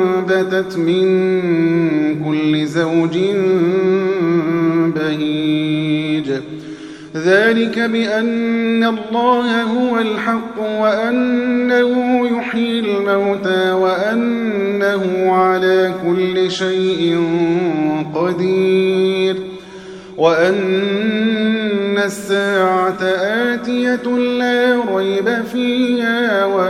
وأنبتت من كل زوج بهيج. ذلك بأن الله هو الحق وأنه يحيي الموتى وأنه على كل شيء قدير. وأن الساعة آتية لا ريب فيها وأن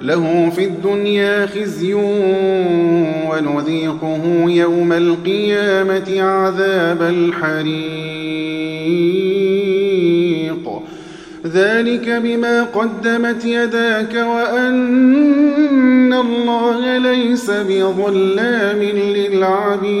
له في الدنيا خزي ونذيقه يوم القيامة عذاب الحريق. ذلك بما قدمت يداك وأن الله ليس بظلام للعبيد.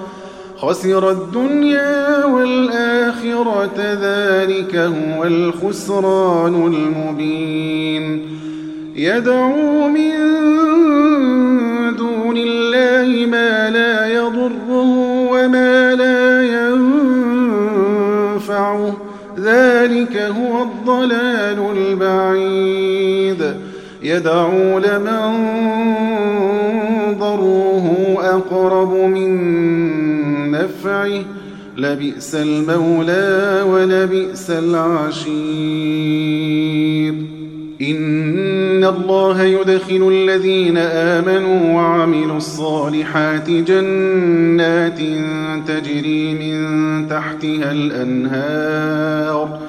خسر الدنيا والآخرة ذلك هو الخسران المبين. يدعو من دون الله ما لا يضره وما لا ينفعه. ذلك هو الضلال البعيد. يدعو لمن ضره أقرب من نفعه لبئس المولى ولبئس العشير. إن الله يدخل الذين آمنوا وعملوا الصالحات جنات تجري من تحتها الأنهار.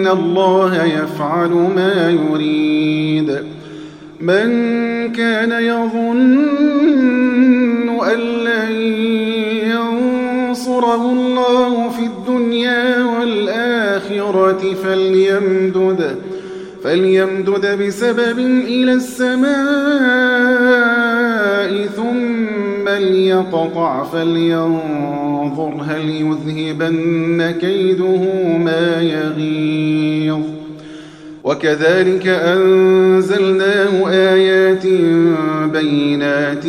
إن الله يفعل ما يريد. من كان يظن أن لن ينصره الله في الدنيا والآخرة فليمدد فليمدد بسبب إلى السماء ثم ليقطع فلينظر هل يذهبن كيده ما يغيظ. وكذلك أنزلناه آيات بينات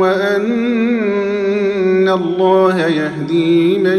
وأن الله يهدي من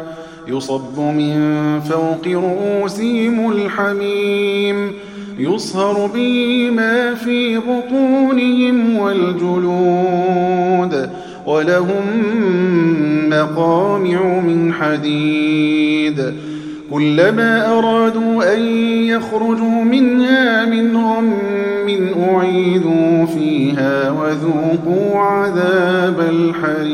يصب من فوق رؤوسهم الحميم يصهر به ما في بطونهم والجلود ولهم مقامع من حديد. كلما أرادوا أن يخرجوا منها من غم أعيدوا فيها وذوقوا عذاب الحريق.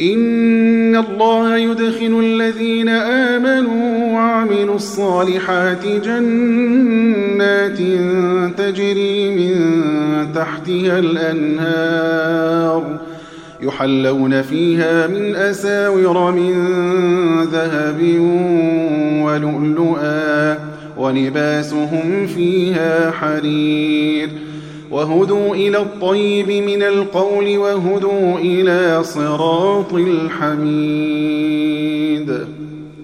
إن الله يدخل الذين آمنوا وعملوا الصالحات جنات تجري من تحتها الأنهار يحلون فيها من أساور من ذهب ولؤلؤا ولباسهم فيها حرير وهدوا إلى الطيب من القول وهدوا إلى صراط الحميد.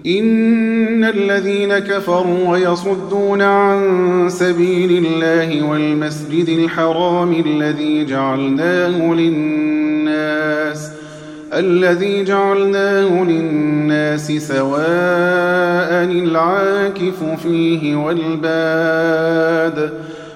إن الذين كفروا ويصدون عن سبيل الله والمسجد الحرام الذي جعلناه للناس الذي جعلناه للناس سواء العاكف فيه والباد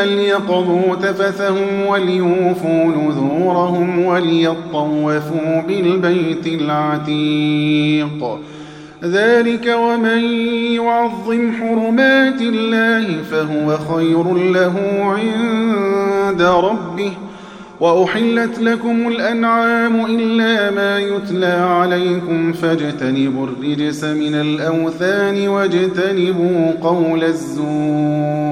ليقضوا تفثهم وليوفوا نذورهم وليطوفوا بالبيت العتيق. ذلك ومن يعظم حرمات الله فهو خير له عند ربه. وأحلت لكم الأنعام إلا ما يتلى عليكم فاجتنبوا الرجس من الأوثان واجتنبوا قول الزور.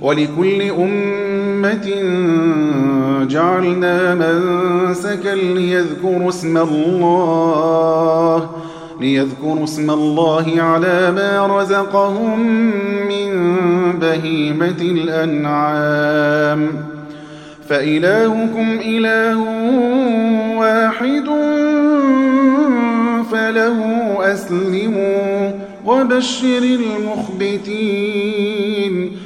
ولكل أمة جعلنا منسكا ليذكروا اسم الله ليذكروا اسم الله على ما رزقهم من بهيمة الأنعام. فإلهكم إله واحد فله أسلموا وبشر المخبتين.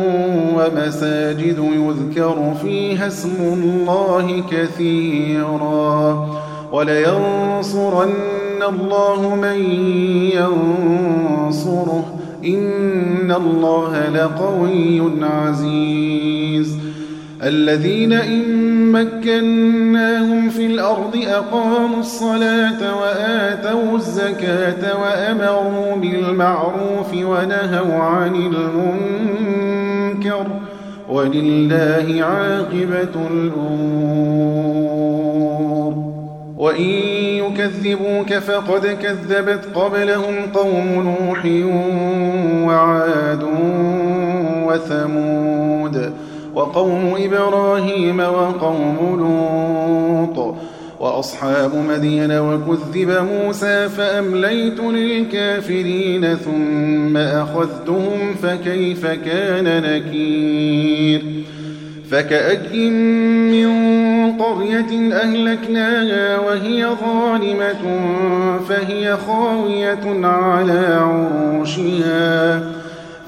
ومساجد يذكر فيها اسم الله كثيرا ولينصرن الله من ينصره. إن الله لقوي عزيز. الذين إن مكناهم في الأرض أقاموا الصلاة وآتوا الزكاة وأمروا بالمعروف ونهوا عن المنكر. ولله عاقبة الأمور. وإن يكذبوك فقد كذبت قبلهم قوم نوح وعاد وثمود وقوم إبراهيم وقوم لوط. وأصحاب مدين وكذب موسى فأمليت للكافرين ثم أخذتهم فكيف كان نكير؟ فكأي من قرية أهلكناها وهي ظالمة فهي خاوية على عروشها.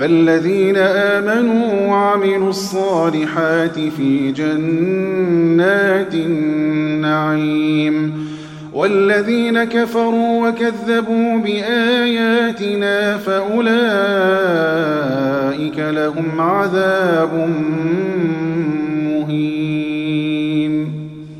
فالذين آمنوا وعملوا الصالحات في جنات النعيم والذين كفروا وكذبوا بآياتنا فأولئك لهم عذاب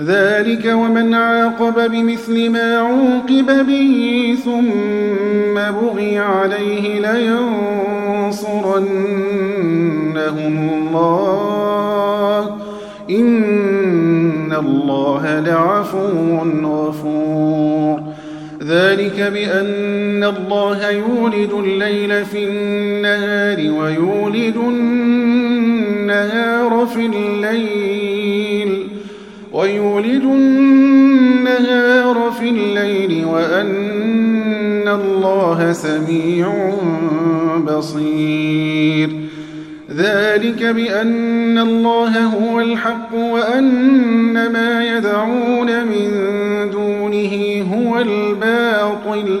ذلك ومن عاقب بمثل ما عوقب به ثم بغي عليه لينصرنه الله. إن الله لعفو غفور. ذلك بأن الله يولد الليل في النهار ويولد النهار في الليل. ويولد النهار في الليل وأن الله سميع بصير. ذلك بأن الله هو الحق وأن ما يدعون من دونه هو الباطل.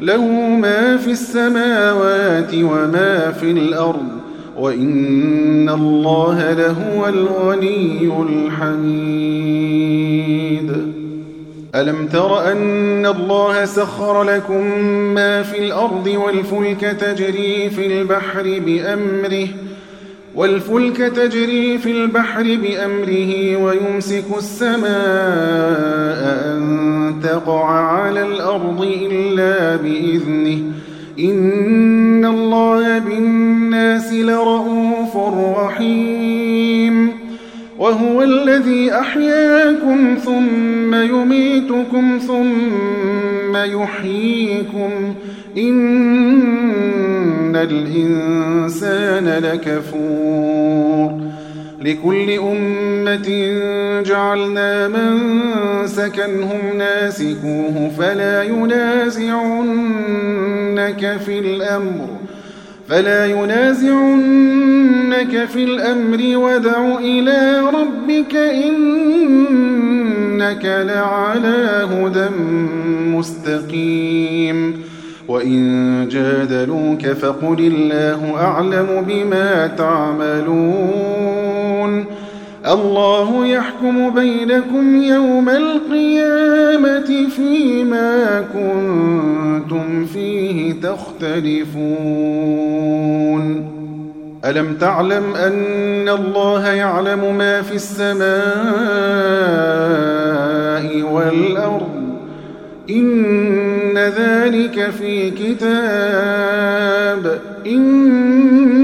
له ما في السماوات وما في الأرض وإن الله لهو الغني الحميد. ألم تر أن الله سخر لكم ما في الأرض والفلك تجري في البحر بأمره والفلك تجري في البحر بأمره ويمسك السماء أن تقع على الأرض إلا بإذنه. إن الله بالناس لرؤوف رحيم. وهو الذي أحياكم ثم يميتكم ثم يحييكم. إن الإنسان لكفور. لكل أمة جعلنا من سكنهم ناسكوه فلا ينازعنك في الأمر فلا ينازعنك في الأمر ودع إلى ربك إنك لعلى هدى مستقيم. وإن جادلوك فقل الله أعلم بما تعملون. الله يحكم بينكم يوم القيامة فيما كنتم فيه تختلفون. ألم تعلم أن الله يعلم ما في السماء والأرض؟ إن ذلك في كتاب. إن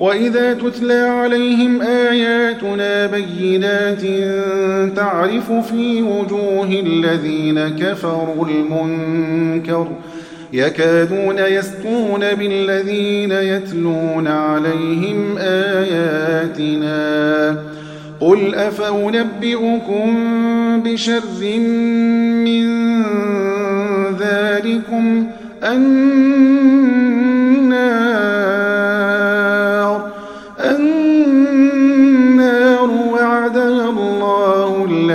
وإذا تتلى عليهم آياتنا بينات تعرف في وجوه الذين كفروا المنكر يكادون يسطون بالذين يتلون عليهم آياتنا قل أفأنبئكم بشر من ذلكم النار